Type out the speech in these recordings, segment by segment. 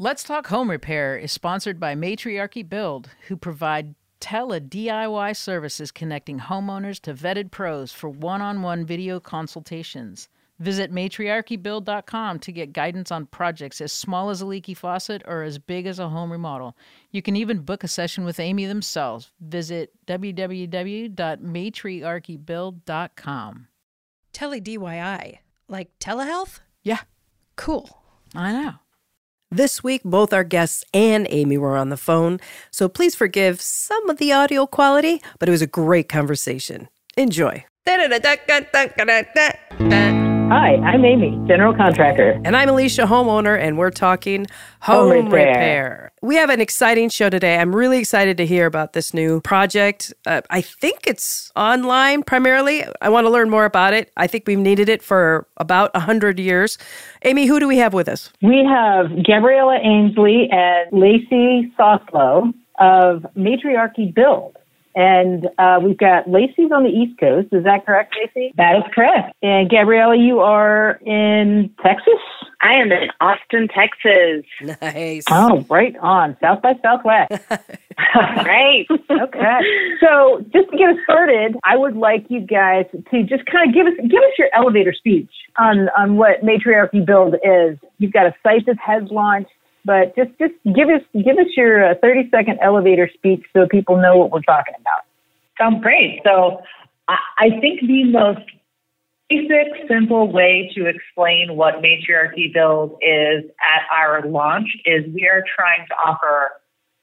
Let's Talk Home Repair is sponsored by Matriarchy Build, who provide tele DIY services connecting homeowners to vetted pros for one on one video consultations. Visit matriarchybuild.com to get guidance on projects as small as a leaky faucet or as big as a home remodel. You can even book a session with Amy themselves. Visit www.matriarchybuild.com. Tele DIY, like telehealth? Yeah, Cool. I know. This week, both our guests and Amy were on the phone, so please forgive some of the audio quality, but it was a great conversation. Enjoy. Hi, I'm Amy, general contractor. And I'm Alicia, homeowner, and we're talking home, Home repair. repair. We have an exciting show today. I'm really excited to hear about this new project. Uh, I think it's online primarily. I want to learn more about it. I think we've needed it for about 100 years. Amy, who do we have with us? We have Gabriella Ainsley and Lacey Soslow of Matriarchy Build. And uh, we've got Lacey's on the East Coast. Is that correct, Lacey? That is correct. And Gabriella, you are in Texas? I am in Austin, Texas. Nice. Oh, right on. South by Southwest. Right. okay. So just to get us started, I would like you guys to just kind of give us give us your elevator speech on on what matriarchy build is. You've got a site that has launched, but just just give us give us your uh, thirty second elevator speech so people know what we're talking about. Sounds great. So I think the most basic, simple way to explain what Matriarchy Build is at our launch is we are trying to offer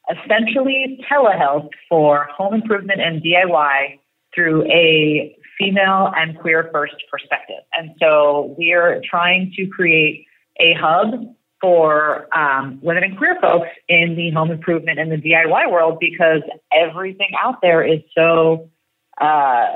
essentially telehealth for home improvement and DIY through a female and queer first perspective. And so we are trying to create a hub for um, women and queer folks in the home improvement and the DIY world because everything out there is so uh,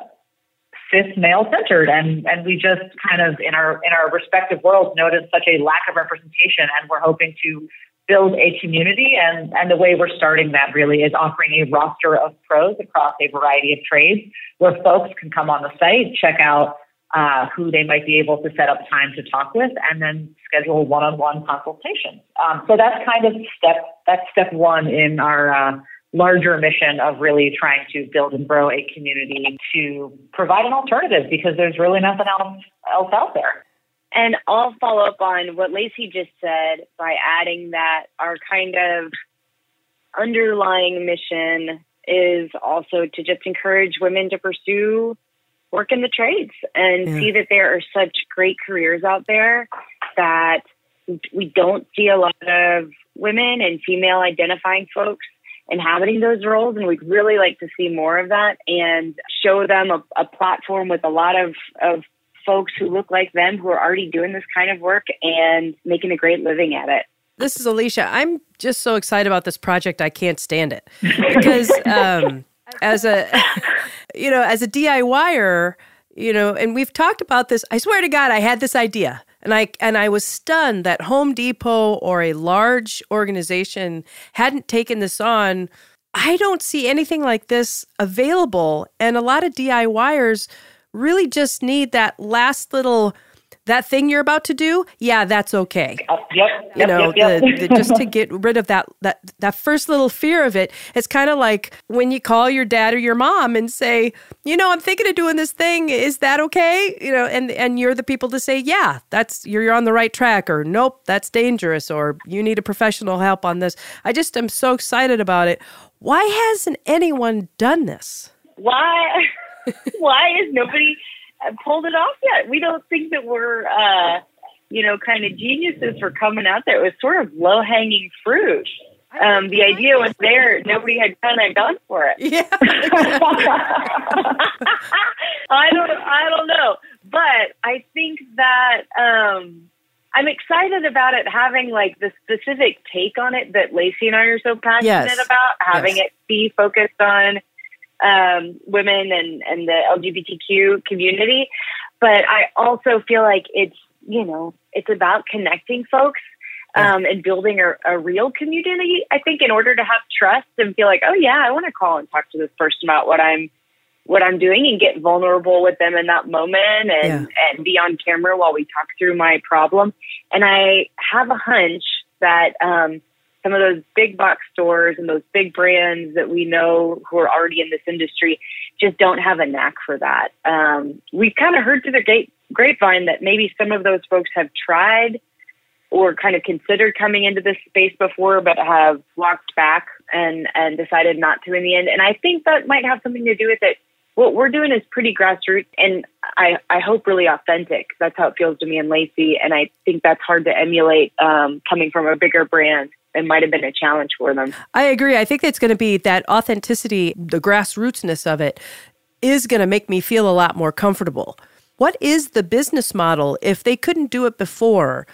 cis male centered and and we just kind of in our in our respective worlds noticed such a lack of representation and we're hoping to build a community and and the way we're starting that really is offering a roster of pros across a variety of trades where folks can come on the site check out uh, who they might be able to set up time to talk with and then schedule one-on-one consultations um, so that's kind of step that's step one in our uh, larger mission of really trying to build and grow a community to provide an alternative because there's really nothing else else out there. And I'll follow up on what Lacey just said by adding that our kind of underlying mission is also to just encourage women to pursue work in the trades and Yeah. see that there are such great careers out there that we don't see a lot of women and female identifying folks inhabiting those roles and we'd really like to see more of that and show them a, a platform with a lot of, of folks who look like them who are already doing this kind of work and making a great living at it. This is Alicia. I'm just so excited about this project. I can't stand it because um, as a you know as a DIYer, you know, and we've talked about this. I swear to God, I had this idea, and I and I was stunned that Home Depot or a large organization hadn't taken this on. I don't see anything like this available, and a lot of DIYers really just need that last little that thing you're about to do. Yeah, that's okay Uh, yep, you yep, know, yep, yep. The, the, just to get rid of that that that first little fear of it. It's kind of like when you call your dad or your mom and say, you know, I'm thinking of doing this thing. Is that okay? You know, and and you're the people to say, yeah, that's you're, you're on the right track, or nope, that's dangerous, or you need a professional help on this. I just am so excited about it. Why hasn't anyone done this? Why? why is nobody pulled it off yet? We don't think that we're, uh, you know, kind of geniuses for coming out there. It was sort of low hanging fruit. Um, the idea was there. Nobody had kind of gone for it. Yeah, I don't I don't know. But I think that um I'm excited about it having like the specific take on it that Lacey and I are so passionate Yes. about, having Yes. it be focused on um women and, and the LGBTQ community. But I also feel like it's you know, it's about connecting folks um, and building a, a real community. I think in order to have trust and feel like, oh yeah, I want to call and talk to this person about what I'm what I'm doing and get vulnerable with them in that moment and, and be on camera while we talk through my problem. And I have a hunch that um, some of those big box stores and those big brands that we know who are already in this industry just don't have a knack for that. Um, we've kind of heard through the gate, grapevine that maybe some of those folks have tried or kind of considered coming into this space before, but have walked back and and decided not to in the end. And I think that might have something to do with it. What we're doing is pretty grassroots, and I I hope really authentic. That's how it feels to me and Lacey, and I think that's hard to emulate um, coming from a bigger brand. It might have been a challenge for them. I agree. I think it's going to be that authenticity, the grassrootsness of it, is going to make me feel a lot more comfortable. What is the business model if they couldn't do it before?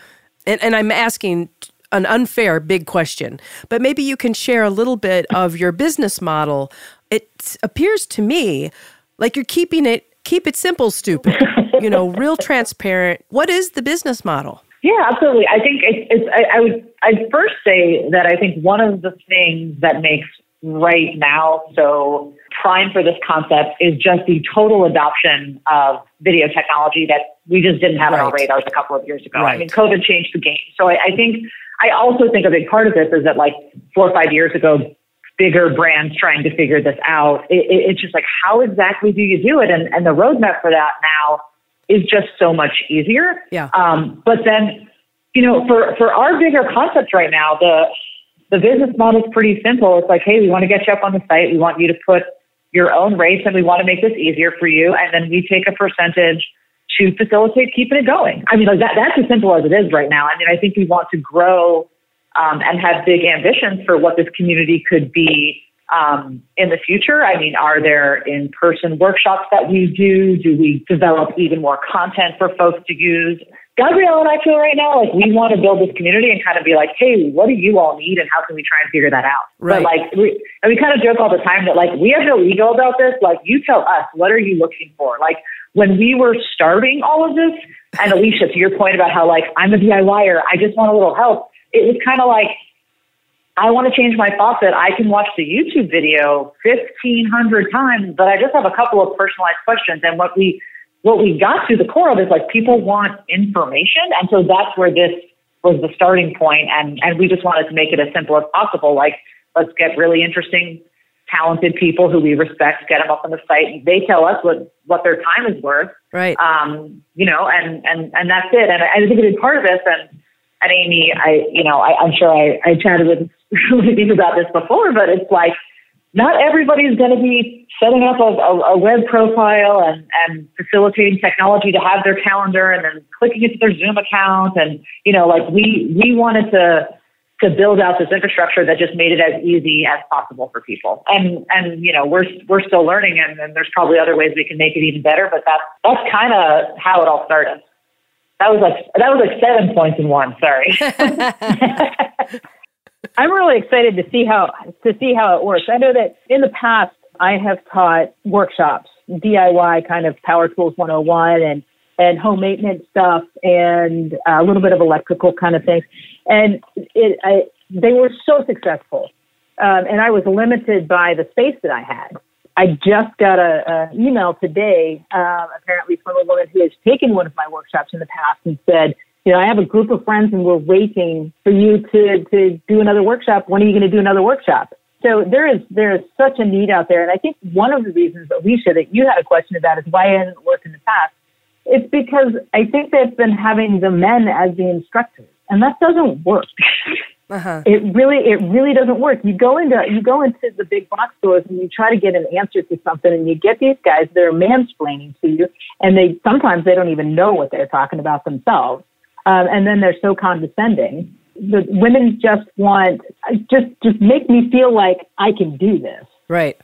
And, and I'm asking an unfair big question, but maybe you can share a little bit of your business model. It appears to me like you're keeping it keep it simple, stupid. you know, real transparent. What is the business model? Yeah, absolutely. I think it's. it's I, I would. I'd first say that I think one of the things that makes right now so prime for this concept is just the total adoption of video technology that we just didn't have right. on our radars a couple of years ago. Right. I mean, COVID changed the game. So I, I think I also think a big part of this is that like four or five years ago, bigger brands trying to figure this out. It, it, it's just like, how exactly do you do it? And, and the roadmap for that now is just so much easier. Yeah. Um, but then, you know, for, for our bigger concepts right now, the, the business model is pretty simple. It's like, hey, we want to get you up on the site. We want you to put your own rates and we want to make this easier for you. And then we take a percentage to facilitate keeping it going. I mean, like that, that's as simple as it is right now. I mean, I think we want to grow um, and have big ambitions for what this community could be um, in the future. I mean, are there in person workshops that we do? Do we develop even more content for folks to use? Gabrielle and I feel right now like we want to build this community and kind of be like, hey, what do you all need and how can we try and figure that out? Right. But like, we, and we kind of joke all the time that like we have no ego about this. Like, you tell us, what are you looking for? Like, when we were starting all of this, and Alicia, to your point about how like I'm a DIYer, I just want a little help. It was kind of like I want to change my faucet. I can watch the YouTube video 1,500 times, but I just have a couple of personalized questions. And what we what we got to the core of is like people want information, and so that's where this was the starting point. and and we just wanted to make it as simple as possible. Like let's get really interesting talented people who we respect, get them up on the site. They tell us what, what their time is worth. Right. Um, you know, and, and, and that's it. And I, I think a big part of this, and, and Amy, I, you know, I, I'm sure I, I chatted with, with you about this before, but it's like, not everybody's going to be setting up a, a, a web profile and, and facilitating technology to have their calendar and then clicking into their Zoom account. And, you know, like we, we wanted to, to build out this infrastructure that just made it as easy as possible for people. And and you know we're we're still learning, and, and there's probably other ways we can make it even better. But that's that's kind of how it all started. That was like that was like seven points in one. Sorry. I'm really excited to see how to see how it works. I know that in the past I have taught workshops, DIY kind of Power Tools 101 and and home maintenance stuff and a little bit of electrical kind of things. And it, I, they were so successful. Um, and I was limited by the space that I had. I just got a, a email today, um, apparently from a woman who has taken one of my workshops in the past and said, you know, I have a group of friends and we're waiting for you to, to do another workshop. When are you going to do another workshop? So there is there is such a need out there, and I think one of the reasons, that Alicia, that you had a question about is why it hasn't worked in the past. It's because I think they've been having the men as the instructors, and that doesn't work. Uh-huh. It really, it really doesn't work. You go into you go into the big box stores and you try to get an answer to something, and you get these guys that are mansplaining to you, and they sometimes they don't even know what they're talking about themselves, um, and then they're so condescending. The women just want just just make me feel like I can do this. Right.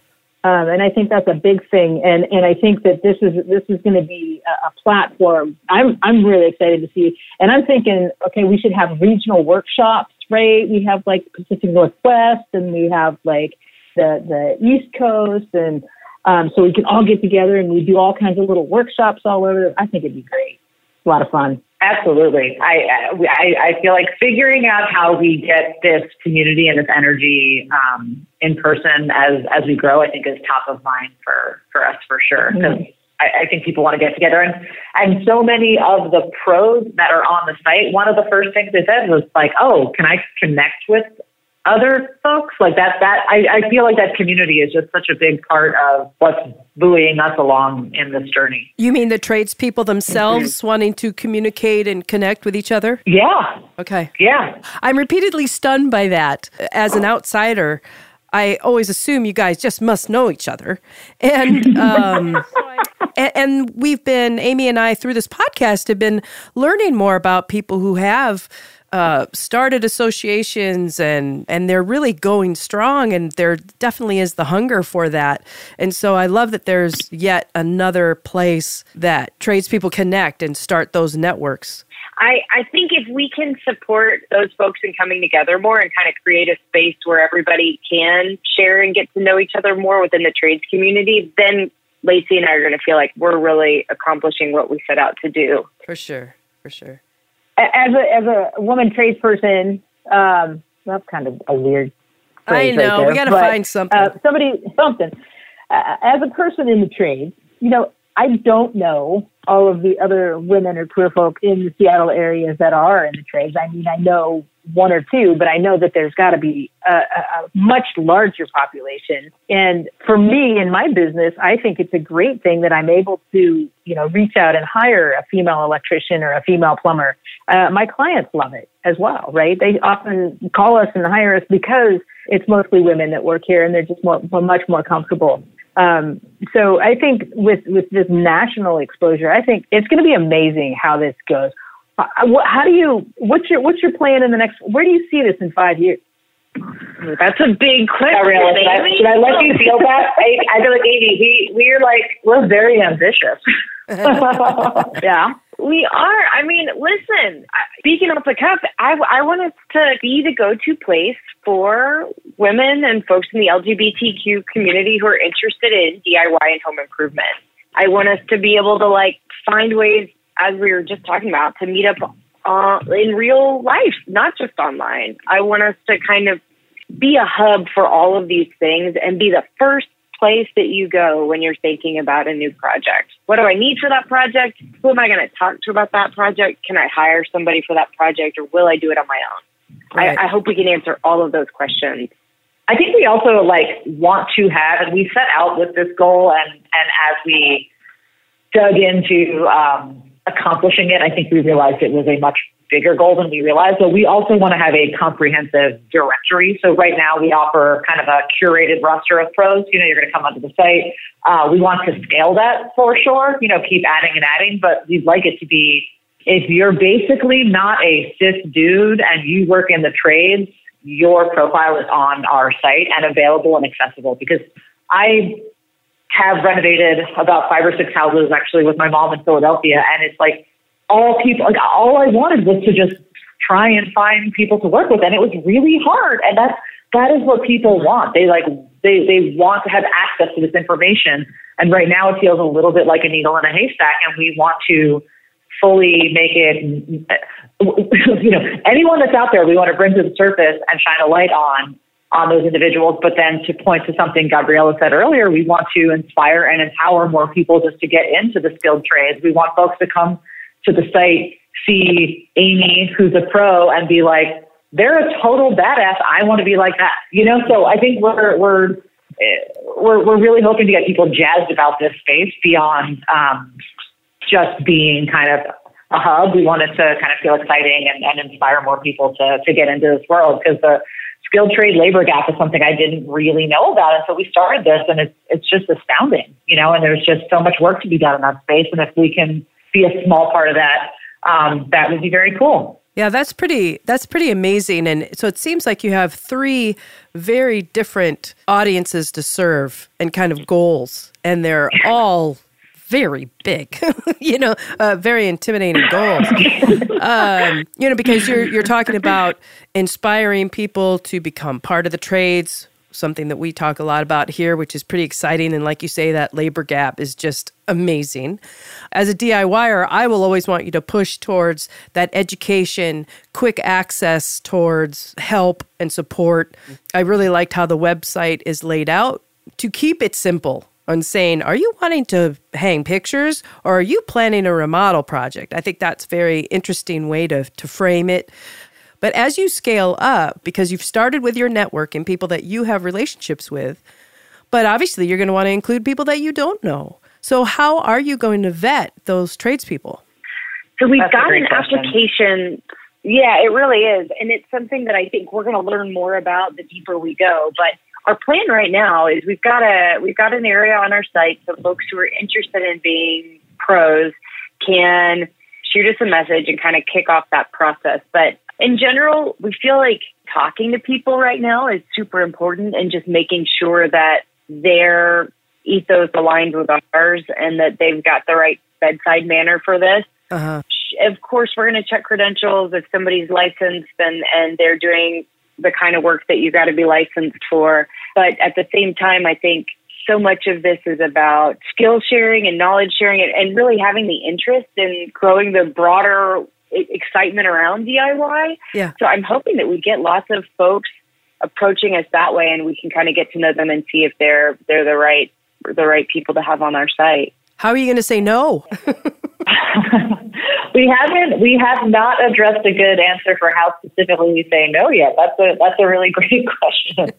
Um, and I think that's a big thing. And, and I think that this is, this is going to be a, a platform. I'm, I'm really excited to see. And I'm thinking, okay, we should have regional workshops, right? We have like Pacific Northwest and we have like the, the East Coast. And, um, so we can all get together and we do all kinds of little workshops all over. I think it'd be great. a lot of fun. Absolutely. I, I, I feel like figuring out how we get this community and this energy um, in person as, as we grow, I think is top of mind for, for us for sure. Mm-hmm. I, I think people want to get together. And, and so many of the pros that are on the site, one of the first things they said was like, oh, can I connect with other folks? Like that that I, I feel like that community is just such a big part of what's buoying us along in this journey. You mean the tradespeople themselves mm-hmm. wanting to communicate and connect with each other? Yeah. Okay. Yeah. I'm repeatedly stunned by that. As an outsider I always assume you guys just must know each other. And, um, and, and we've been, Amy and I, through this podcast, have been learning more about people who have uh, started associations and and they're really going strong and there definitely is the hunger for that and so I love that there's yet another place that tradespeople connect and start those networks. I, I think if we can support those folks in coming together more and kind of create a space where everybody can share and get to know each other more within the trades community, then Lacey and I are going to feel like we're really accomplishing what we set out to do. For sure. For sure as a as a woman tradesperson, um, that's kind of a weird. I know right there, we got to find something. Uh, somebody something. Uh, as a person in the trade, you know, I don't know all of the other women or queer folk in the Seattle areas that are in the trades. I mean, I know one or two, but I know that there's got to be a, a, much larger population. And for me in my business, I think it's a great thing that I'm able to, you know, reach out and hire a female electrician or a female plumber. Uh, my clients love it as well, right? They often call us and hire us because it's mostly women that work here and they're just more, much more comfortable. Um, so I think with, with this national exposure, I think it's going to be amazing how this goes. Uh, how do you? What's your What's your plan in the next? Where do you see this in five years? That's a big question. Gabriella, should, I, should I let you feel that? I, I feel like Amy, we we're like we're very ambitious. yeah, we are. I mean, listen. Speaking off the cuff, I I want us to be the go-to place for women and folks in the LGBTQ community who are interested in DIY and home improvement. I want us to be able to like find ways as we were just talking about, to meet up uh, in real life, not just online. I want us to kind of be a hub for all of these things and be the first place that you go when you're thinking about a new project. What do I need for that project? Who am I going to talk to about that project? Can I hire somebody for that project or will I do it on my own? Right. I, I hope we can answer all of those questions. I think we also like want to have, and we set out with this goal, and and as we dug into um, accomplishing it, I think we realized it was a much bigger goal than we realized. But we also want to have a comprehensive directory. So right now we offer kind of a curated roster of pros. You know, you're going to come onto the site. Uh, we want to scale that for sure. You know, keep adding and adding, but we'd like it to be if you're basically not a cis dude and you work in the trades, your profile is on our site and available and accessible because I have renovated about five or six houses actually with my mom in Philadelphia. And it's like all people, like all I wanted was to just try and find people to work with. And it was really hard. And that's, that is what people want. They like, they, they want to have access to this information. And right now it feels a little bit like a needle in a haystack. And we want to fully make it, you know, anyone that's out there, we want to bring to the surface and shine a light on on those individuals. But then to point to something Gabriella said earlier, we want to inspire and empower more people just to get into the skilled trades. We want folks to come to the site, see Amy, who's a pro, and be like, they're a total badass. I want to be like that. You know, so I think we're, we're, we're, we're really hoping to get people jazzed about this space beyond um, just being kind of a hub. We want it to kind of feel exciting and, and inspire more people to, to get into this world because the skilled trade labor gap is something I didn't really know about until we started this, and it's it's just astounding, you know. And there's just so much work to be done in that space, and if we can be a small part of that, um, that would be very cool. Yeah, that's pretty that's pretty amazing and so it seems like you have three very different audiences to serve and kind of goals and they're all very big, you know, uh, very intimidating goals. um, you know, because you're you're talking about inspiring people to become part of the trades, something that we talk a lot about here, which is pretty exciting. And like you say, that labor gap is just amazing. As a DIYer, I will always want you to push towards that education, quick access towards help and support. I really liked how the website is laid out to keep it simple on saying, are you wanting to hang pictures or are you planning a remodel project? I think that's very interesting way to, to frame it. But as you scale up, because you've started with your network and people that you have relationships with, but obviously you're going to want to include people that you don't know. So how are you going to vet those tradespeople? So we've That's a got an question. application. Yeah, it really is. And it's something that I think we're going to learn more about the deeper we go. But our plan right now is we've got a we've got an area on our site so folks who are interested in being pros can shoot us a message and kind of kick off that process. But in general, we feel like talking to people right now is super important and just making sure that their ethos aligns with ours and that they've got the right bedside manner for this. Uh-huh. Of course, we're going to check credentials if somebody's licensed and, and they're doing the kind of work that you got to be licensed for. But at the same time, I think so much of this is about skill sharing and knowledge sharing and, and really having the interest in growing the broader excitement around DIY. Yeah. So I'm hoping that we get lots of folks approaching us that way and we can kind of get to know them and see if they're they're the right the right people to have on our site. How are you going to say no? we haven't we have not addressed a good answer for how specifically we say no yet. That's a that's a really great question.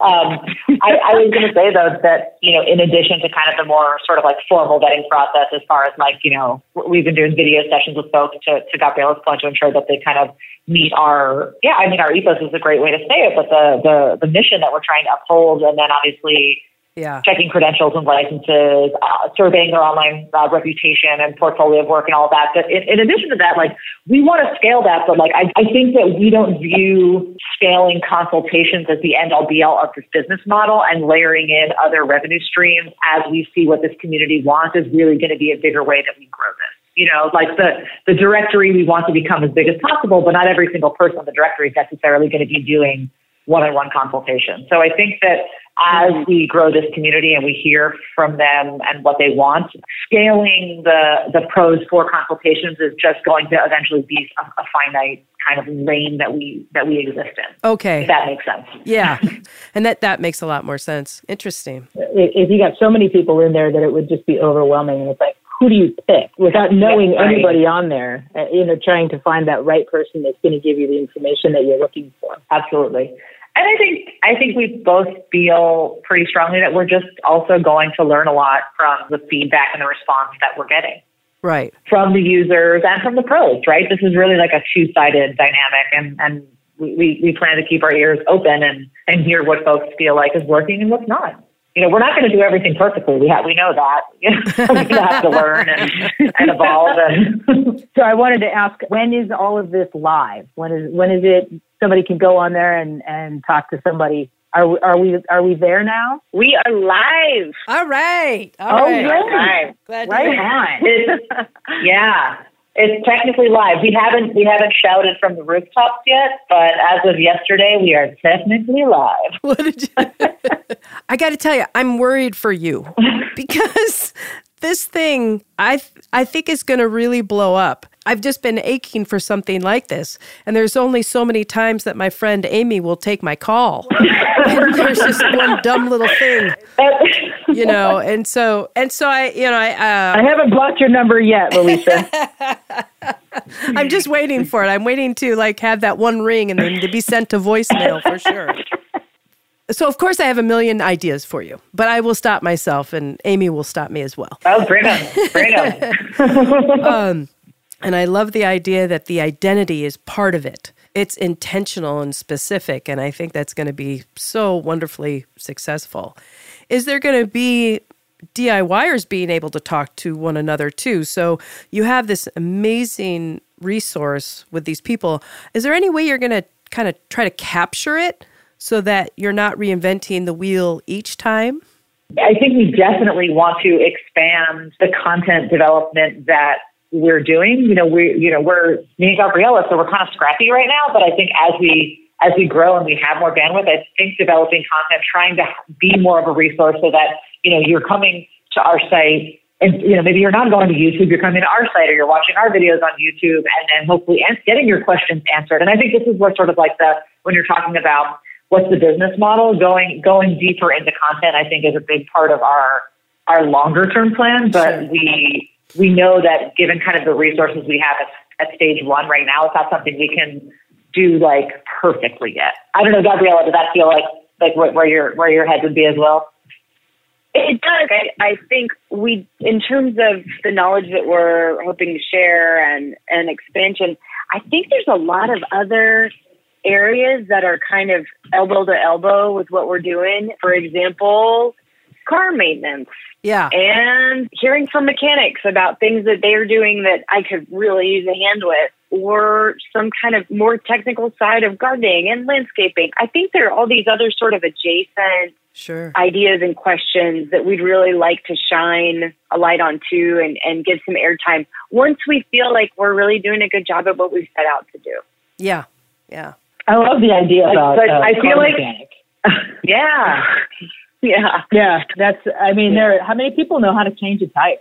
um, I, I was going to say though that you know in addition to kind of the more sort of like formal vetting process, as far as like you know we've been doing video sessions with folks to to Gabriella's point to ensure that they kind of meet our yeah I mean our ethos is a great way to say it, but the the the mission that we're trying to uphold, and then obviously Yeah. checking credentials and licenses, uh, surveying their online uh, reputation and portfolio of work and all that. But in, in addition to that, like we want to scale that, but like I, I think that we don't view scaling consultations as the end all be all of this business model and layering in other revenue streams as we see what this community wants is really going to be a bigger way that we grow this. You know, like the the directory we want to become as big as possible, but not every single person on the directory is necessarily going to be doing one-on-one consultation. So I think that as we grow this community and we hear from them and what they want, scaling the the pros for consultations is just going to eventually be a, a finite kind of lane that we that we exist in. Okay. If that makes sense. Yeah. and that that makes a lot more sense. Interesting. if if you got so many people in there that it would just be overwhelming. And it's like, who do you pick without knowing right. anybody on there? Uh, you know, trying to find that right person that's going to give you the information that you're looking for. Absolutely. And I think I think we both feel pretty strongly that we're just also going to learn a lot from the feedback and the response that we're getting. Right. from the users and from the pros, right? This is really like a two sided dynamic and, and we, we, plan to keep our ears open and, and hear what folks feel like is working and what's not. You know, we're not going to do everything perfectly. We have, we know that. You know, we're going to have to learn and, and evolve. And So I wanted to ask, when is all of this live? When is when is it? Somebody can go on there and, and talk to somebody. Are we, are we are we there now? We are live. All right. All Oh, right. Live. Glad to Right on. yeah, it's technically live. We haven't we haven't shouted from the rooftops yet, but as of yesterday, we are technically live. What did you? I got to tell you, I'm worried for you because this thing, I I think is going to really blow up. I've just been aching for something like this, and there's only so many times that my friend Amy will take my call. and there's just one dumb little thing, you know, and so and so I, you know, I uh, I haven't blocked your number yet, Alicia. I'm just waiting for it. I'm waiting to like have that one ring and then to be sent to voicemail for sure. So of course I have a million ideas for you, but I will stop myself and Amy will stop me as well. Oh, bring 'em. Um, and I love the idea that the identity is part of it. It's intentional and specific, and I think that's going to be so wonderfully successful. Is there going to be DIYers being able to talk to one another too? So you have this amazing resource with these people. Is there any way you're going to kind of try to capture it so that you're not reinventing the wheel each time? I think we definitely want to expand the content development that we're doing. You know, we you know we're me and Gabriella, so we're kind of scrappy right now. But I think as we as we grow and we have more bandwidth, I think developing content, trying to be more of a resource so that you know you're coming to our site. And you know, maybe you're not going to YouTube, you're coming to our site, or you're watching our videos on YouTube, and then hopefully getting your questions answered. And I think this is where sort of like the when you're talking about what's the business model, going going deeper into content, I think is a big part of our our longer term plan, but we we know that given kind of the resources we have at, at stage one right now, it's not something we can do like perfectly yet. I don't know, Gabriella, does that feel like like where your where your head would be as well? It does. I, I think we, in terms of the knowledge that we're hoping to share and, and expansion, I think there's a lot of other areas that are kind of elbow to elbow with what we're doing. For example, car maintenance. Yeah. And hearing from mechanics about things that they're doing that I could really use a hand with, or some kind of more technical side of gardening and landscaping. I think there are all these other sort of adjacent sure. ideas and questions that we'd really like to shine a light on too and, and give some airtime once we feel like we're really doing a good job at what we've set out to do. Yeah. Yeah. I love the idea about. But uh, I feel like- mechanic. Yeah. yeah. yeah, that's. I mean, there. How many people know how to change a tire?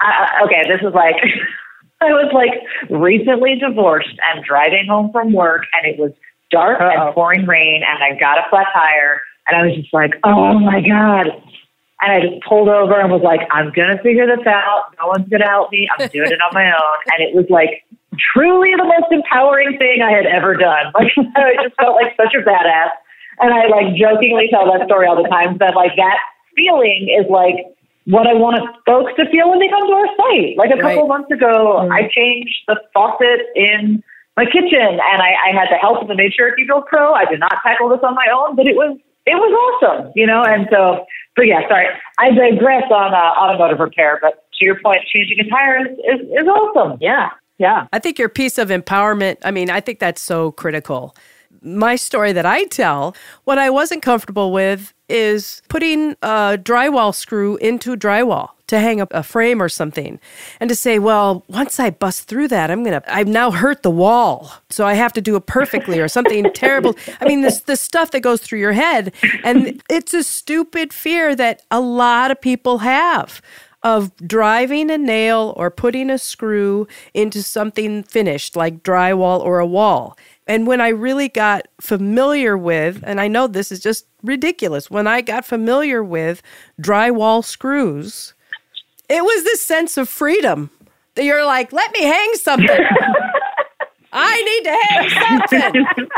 I, okay, this is like I was like recently divorced and driving home from work, and it was dark Uh-oh. and pouring rain, and I got a flat tire, and I was just like, oh my god. And I just pulled over and was like, I'm gonna figure this out. No one's gonna help me. I'm doing it on my own. And it was like truly the most empowering thing I had ever done. Like I just felt like such a badass. And I like jokingly tell that story all the time that like that feeling is like what I want folks to feel when they come to our site. Like a couple Right. months ago, I changed the faucet in my kitchen and I, I had the help of the Matriarchy Build Pro. I did not tackle this on my own, but it was it was awesome, you know. And so, but yeah, sorry, I digress on uh, automotive repair, but to your point, changing a tire is, is, is awesome. Yeah, yeah. I think your piece of empowerment, I mean, I think that's so critical. My story that I tell, what I wasn't comfortable with is putting a drywall screw into drywall to hang up a frame or something. And to say, well, once I bust through that, I'm going to, I've now hurt the wall. So I have to do it perfectly or something terrible. I mean, this, the stuff that goes through your head. And it's a stupid fear that a lot of people have of driving a nail or putting a screw into something finished like drywall or a wall. And when I really got familiar with, and I know this is just ridiculous, when I got familiar with drywall screws, it was this sense of freedom that you're like, let me hang something. I need to hang something.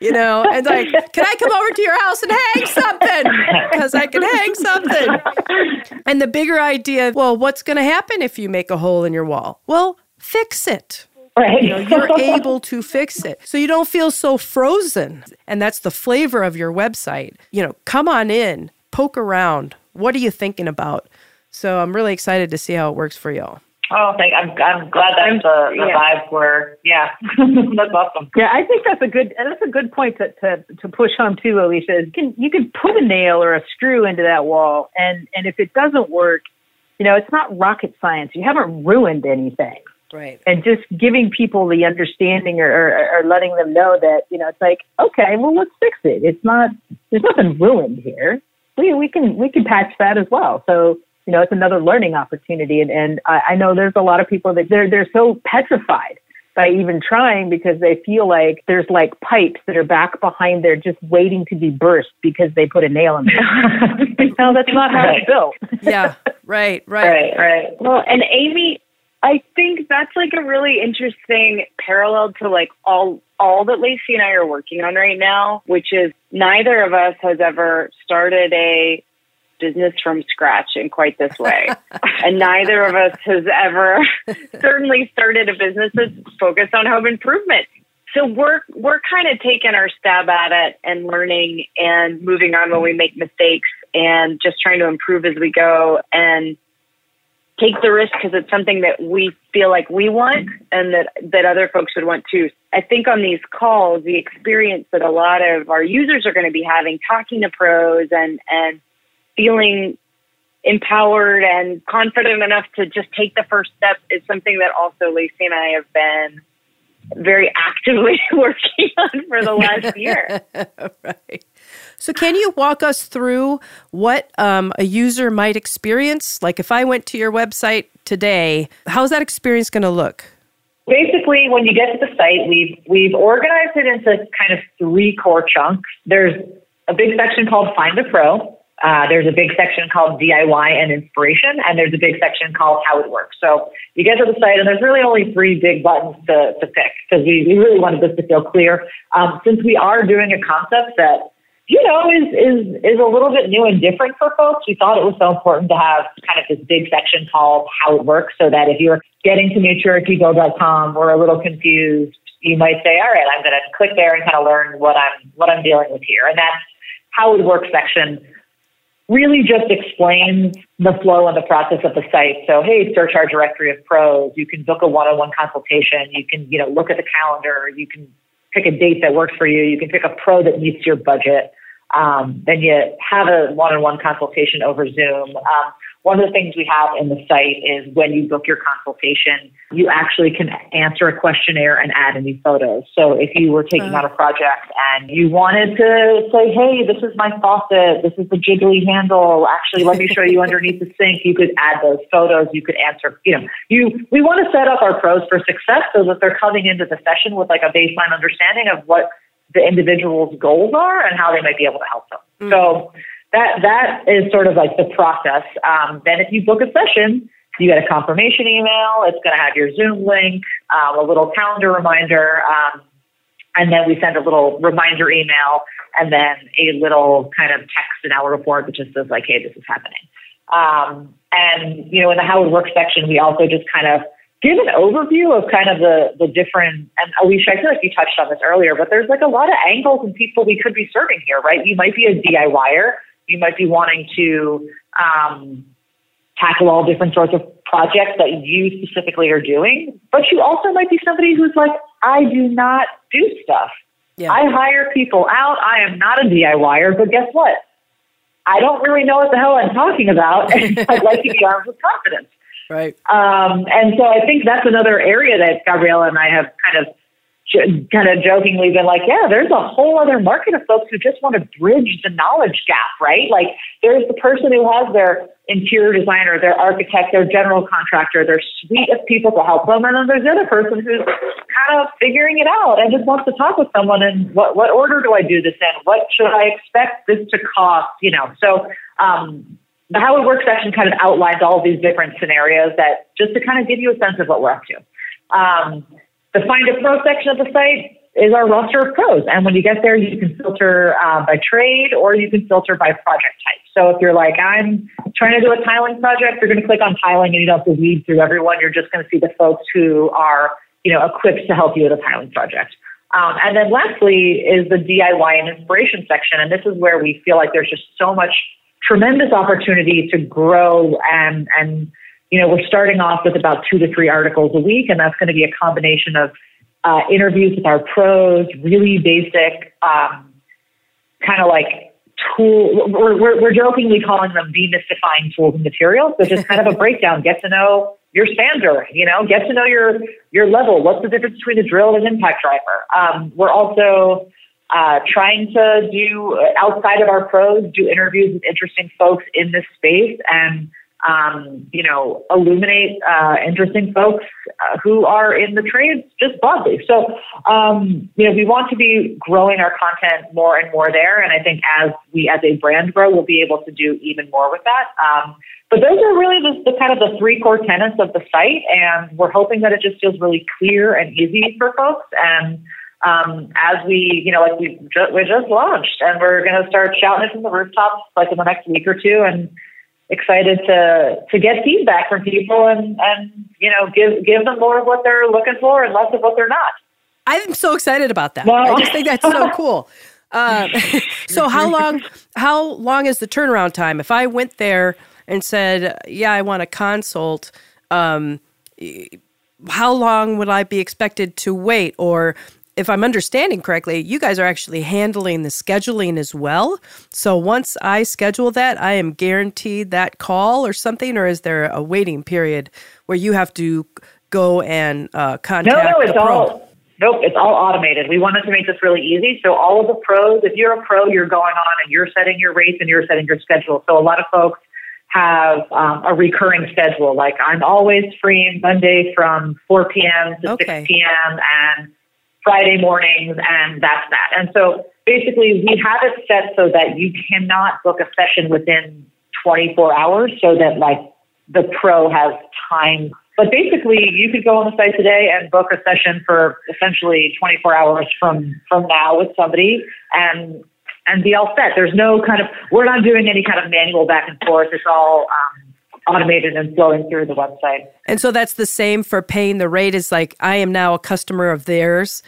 You know, and like, can I come over to your house and hang something? Because I can hang something. And the bigger idea, well, what's going to happen if you make a hole in your wall? Well, fix it. Right. You know, you're able to fix it. So you don't feel so frozen. And that's the flavor of your website. You know, come on in, poke around. What are you thinking about? So I'm really excited to see how it works for y'all. Oh, thank. I'm I'm glad that's the, the yeah. vibe where yeah, that's awesome. Yeah, I think that's a good that's a good point to, to, to push home too, Alicia. is You can you can put a nail or a screw into that wall and, and if it doesn't work, you know, it's not rocket science. You haven't ruined anything. Right. And just giving people the understanding or, or, or letting them know that, you know, it's like, okay, well let's fix it. It's not there's nothing ruined here. We we can we can patch that as well. So you know, it's another learning opportunity. And, and I, I know there's a lot of people that they're, they're so petrified by even trying because they feel like there's like pipes that are back behind there just waiting to be burst because they put a nail in there. no, that's not how it's built. Yeah. Right. Right. Right, right. Well, and Amy, I think that's like a really interesting parallel to like all all that Lacey and I are working on right now, which is neither of us has ever started a business from scratch in quite this way. and neither of us has ever certainly started a business that's focused on home improvement. So we're we're kind of taking our stab at it and learning and moving on when we make mistakes and just trying to improve as we go and take the risk because it's something that we feel like we want and that that other folks would want too. I think on these calls, the experience that a lot of our users are going to be having, talking to pros and and feeling empowered and confident enough to just take the first step is something that also Lacey and I have been very actively working on for the last year. right. So, can you walk us through what um, a user might experience? Like, if I went to your website today, how's that experience going to look? Basically, when you get to the site, we've we've organized it into kind of three core chunks. There's a big section called Find a Pro, Uh, there's a big section called DIY and inspiration, and there's a big section called how it works. So you get to the site, and there's really only three big buttons to, to pick because we, we really wanted this to feel clear. Um, since we are doing a concept that you know is is is a little bit new and different for folks, we thought it was so important to have kind of this big section called how it works, so that if you're getting to matriarchybuild.com or a little confused, you might say, all right, I'm going to click there and kind of learn what I'm what I'm dealing with here, and that's how it works section really just explains the flow and the process of the site. So, hey, search our directory of pros. You can book a one-on-one consultation. You can, you know, look at the calendar. You can pick a date that works for you. You can pick a pro that meets your budget. Um, then you have a one-on-one consultation over Zoom. Um, one of the things we have in the site is when you book your consultation, you actually can answer a questionnaire and add any photos. So if you were taking uh-huh. on a project and you wanted to say, hey, this is my faucet, this is the jiggly handle, actually let me show you underneath the sink, you could add those photos, you could answer, you know, you we want to set up our pros for success so that they're coming into the session with like a baseline understanding of what the individual's goals are and how they might be able to help them. Mm-hmm. So that that is sort of like the process. Um, then if you book a session, you get a confirmation email. It's going to have your Zoom link, um, a little calendar reminder, um, and then we send a little reminder email, and then a little kind of text in our report that just says like, "Hey, this is happening." Um, and you know, in the how it works section, we also just kind of give an overview of kind of the the different. And Alicia, I feel like you touched on this earlier, but there's like a lot of angles and people we could be serving here, right? You might be a DIYer you might be wanting to um, tackle all different sorts of projects that you specifically are doing, but you also might be somebody who's like, I do not do stuff. Yeah. I hire people out. I am not a DIYer, but guess what? I don't really know what the hell I'm talking about, and I'd like to be armed with confidence. Right. Um, and so I think that's another area that Gabriella and I have kind of kind of jokingly been like, yeah, there's a whole other market of folks who just want to bridge the knowledge gap, right? Like there's the person who has their interior designer, their architect, their general contractor, their suite of people to help them. And then there's the other person who's kind of figuring it out and just wants to talk with someone and what, what order do I do this in? What should I expect this to cost? You know, so, um, the How It Works section kind of outlines all of these different scenarios that just to kind of give you a sense of what we're up to. Um, the Find a Pro section of the site is our roster of pros. And when you get there, you can filter uh, by trade or you can filter by project type. So if you're like, I'm trying to do a tiling project, you're going to click on tiling and you don't have to weed through everyone. You're just going to see the folks who are, you know, equipped to help you with a tiling project. Um, and then lastly is the DIY and inspiration section. And this is where we feel like there's just so much tremendous opportunity to grow and, and you know, we're starting off with about two to three articles a week, and that's going to be a combination of uh, interviews with our pros, really basic, um, kind of like tool. We're, we're, we're jokingly calling them demystifying tools and materials, but just kind of a breakdown. Get to know your sander, you know, get to know your your level. What's the difference between a drill and an impact driver? Um, we're also uh, trying to do outside of our pros, do interviews with interesting folks in this space and um, you know, illuminate uh, interesting folks uh, who are in the trades just broadly. So, um, you know, we want to be growing our content more and more there. And I think as we, as a brand grow, we'll be able to do even more with that. Um, but those are really the, the kind of the three core tenets of the site. And we're hoping that it just feels really clear and easy for folks. And um, as we, you know, like we just, we just launched and we're going to start shouting it from the rooftops like in the next week or two. And excited to to get feedback from people and and you know give give them more of what they're looking for and less of what they're not. I'm so excited about that. Well, I just think that's so cool. Uh, so how long how long is the turnaround time? If I went there and said, "Yeah, I want a consult," um, how long would I be expected to wait? Or if I'm understanding correctly, you guys are actually handling the scheduling as well. So once I schedule that, I am guaranteed that call or something, or is there a waiting period where you have to go and uh, contact no, no, it's? All, nope, it's all automated. We wanted to make this really easy. So all of the pros, if you're a pro, you're going on and you're setting your rates and you're setting your schedule. So a lot of folks have um, a recurring schedule. Like I'm always free Monday from 4 p.m. to okay. 6 p.m. and Friday mornings, and that's that. And so basically we have it set so that you cannot book a session within 24 hours so that like the pro has time. But basically you could go on the site today and book a session for essentially 24 hours from, from now with somebody and and be all set. There's no kind of, we're not doing any kind of manual back and forth. It's all um, automated and flowing through the website. And so that's the same for paying the rate is like I am now a customer of theirs.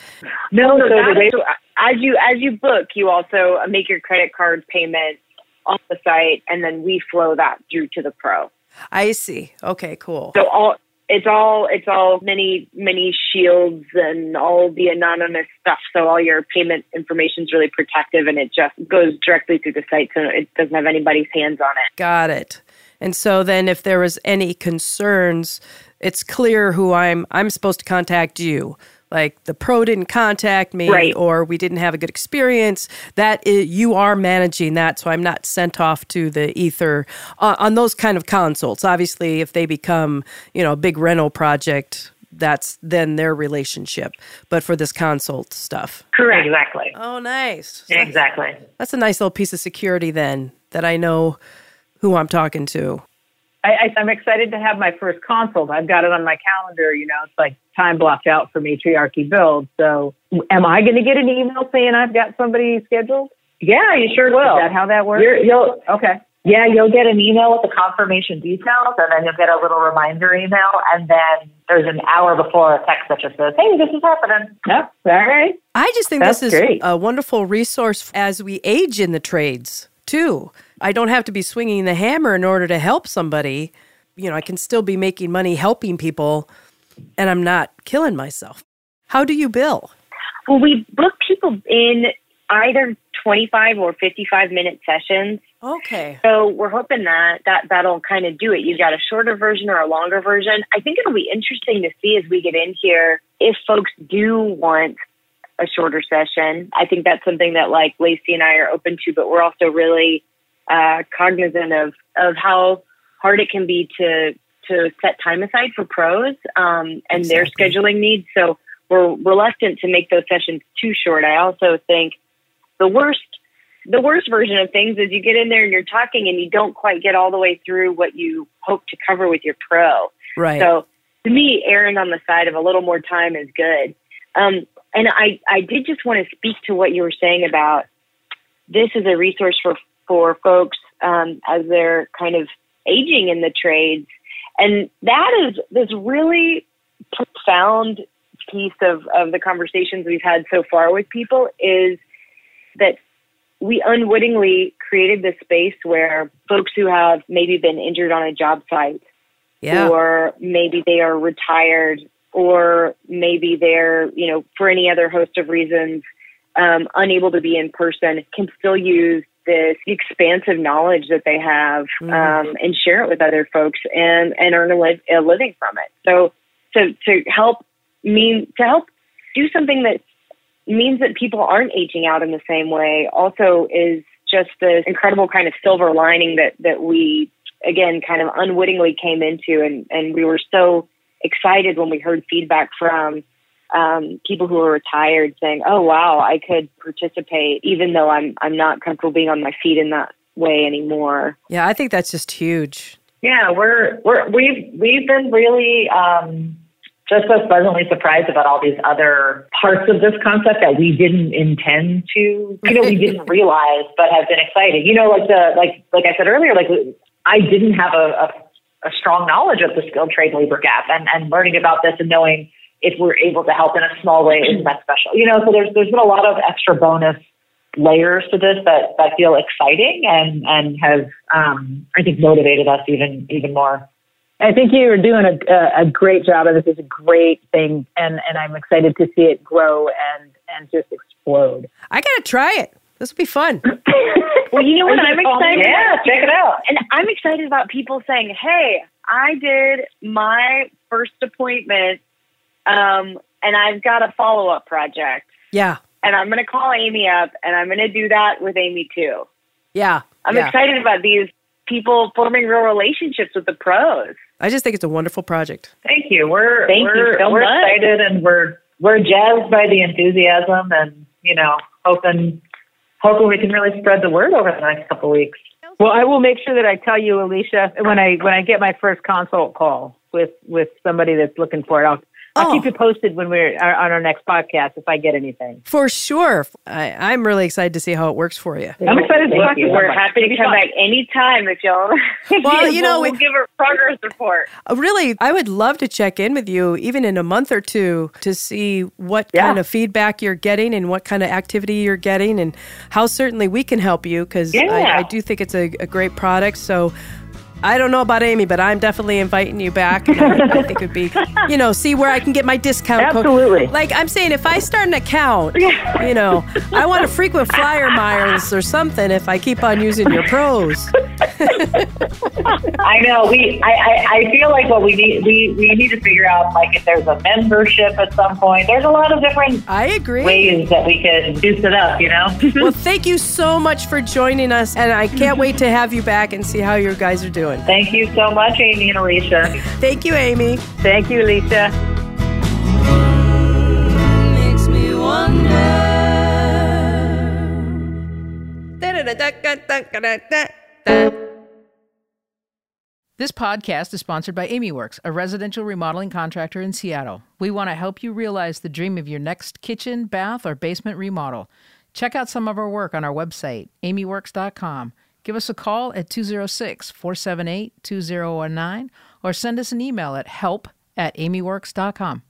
No, so, So the way, as you as you book, you also make your credit card payment on the site, and then we flow that through to the pro. I see. Okay, cool. So all it's all it's all many many shields and all the anonymous stuff. So all your payment information is really protective, and it just goes directly through the site, so it doesn't have anybody's hands on it. Got it. And so then if there was any concerns, it's clear who I'm I'm supposed to contact you. Like the pro didn't contact me Right. or we didn't have a good experience. That is, you are managing that so I'm not sent off to the ether uh, on those kind of consults. Obviously, if they become, you know, a big rental project, that's then their relationship. But for this consult stuff. correct. Exactly. Oh, nice. Exactly. That's a nice little piece of security then that I know who I'm talking to. I, I, I'm excited to have my first consult. I've got it on my calendar. You know, it's like time blocked out for Matriarch Build. So, am I going to get an email saying I've got somebody scheduled? Yeah, you sure will. Is that how that works? You're, you'll, okay. yeah, you'll get an email with the confirmation details, and then you'll get a little reminder email, and then there's an hour before a text that just says, "Hey, this is happening." Yeah. All right. I just think That's this is great. a wonderful resource as we age in the trades, too. I don't have to be swinging the hammer in order to help somebody. You know, I can still be making money helping people and I'm not killing myself. How do you bill? Well, we book people in either 25 or 55 minute sessions. Okay. So we're hoping that, that that'll kind of do it. You've got a shorter version or a longer version. I think it'll be interesting to see as we get in here if folks do want a shorter session. I think that's something that like Lacey and I are open to, but we're also really uh, cognizant of, of how hard it can be to to set time aside for pros um, and their scheduling needs. So we're reluctant to make those sessions too short. I also think the worst the worst version of things is you get in there and you're talking and you don't quite get all the way through what you hope to cover with your pro. Right. So to me, erring on the side of a little more time is good. Um, and I, I did just want to speak to what you were saying about this is a resource for for folks um, as they're kind of aging in the trades, and that is this really profound piece of of the conversations we've had so far with people is that we unwittingly created this space where folks who have maybe been injured on a job site yeah. or maybe they are retired, or maybe they're, you know, for any other host of reasons, um, unable to be in person, can still use this expansive knowledge that they have um, and share it with other folks and and earn a, li- a living from it. So to to help mean to help do something that means that people aren't aging out in the same way also is just this incredible kind of silver lining that that we again kind of unwittingly came into and and we were so excited when we heard feedback from um, people who are retired saying, "Oh wow, I could participate even though I'm I'm not comfortable being on my feet in that way anymore." Yeah, I think that's just huge. Yeah, we're we're we've we've been really um, just so pleasantly surprised about all these other parts of this concept that we didn't intend to, you know, we didn't realize, but have been excited. You know, like the like like I said earlier, like I didn't have a, a, a strong knowledge of the skilled trade labor gap, and and learning about this and knowing if we're able to help in a small way isn't that special. You know, so there's there's been a lot of extra bonus layers to this that, that feel exciting and, and have, um, I think, motivated us even even more. I think you are doing a, a, a great job, and this is a great thing, and, and I'm excited to see it grow and, and just explode. I got to try it. This will be fun. Well, you know what I'm excited Yeah, about? check it out. And I'm excited about people saying, "Hey, I did my first appointment, um, and I've got a follow up project, Yeah. and I'm going to call Amy up, and I'm going to do that with Amy too." Yeah. I'm yeah. excited about these people forming real relationships with the pros. I just think it's a wonderful project. Thank you. We're Thank you we're, so we're much. excited and we're we're jazzed by the enthusiasm and you know hoping hoping we can really spread the word over the next couple of weeks. Well, I will make sure that I tell you, Alicia, when I when I get my first consult call with with somebody that's looking for it. I'll I'll Oh. keep you posted when we're on our next podcast if I get anything. For sure. I, I'm really excited to see how it works for you. I'm excited to talk to you. you. We're happy to come back anytime if y'all. Well, you know, we'll, we- we'll give a progress report. Uh, Really, I would love to check in with you even in a month or two to see what Yeah. kind of feedback you're getting and what kind of activity you're getting and how certainly we can help you because Yeah. I, I do think it's a, a great product. So I don't know about Amy, but I'm definitely inviting you back. I, I think it'd be, you know, see where I can get my discount code. Absolutely. Like I'm saying, if I start an account, you know, I want a frequent flyer miles or something if I keep on using your pros. I know. We I, I, I feel like what we need we, we need to figure out like if there's a membership at some point. There's a lot of different I agree. ways that we can juice it up, you know? Well, thank you so much for joining us, and I can't wait to have you back and see how your guys are doing. Thank you so much, Amy and Alicia. Thank you, Amy. Thank you, Alicia. Makes me wonder. This podcast is sponsored by AmyWorks, a residential remodeling contractor in Seattle. We want to help you realize the dream of your next kitchen, bath, or basement remodel. Check out some of our work on our website, amyworks.com. Give us a call at 206 478 2019 or send us an email at help at amyworks.com.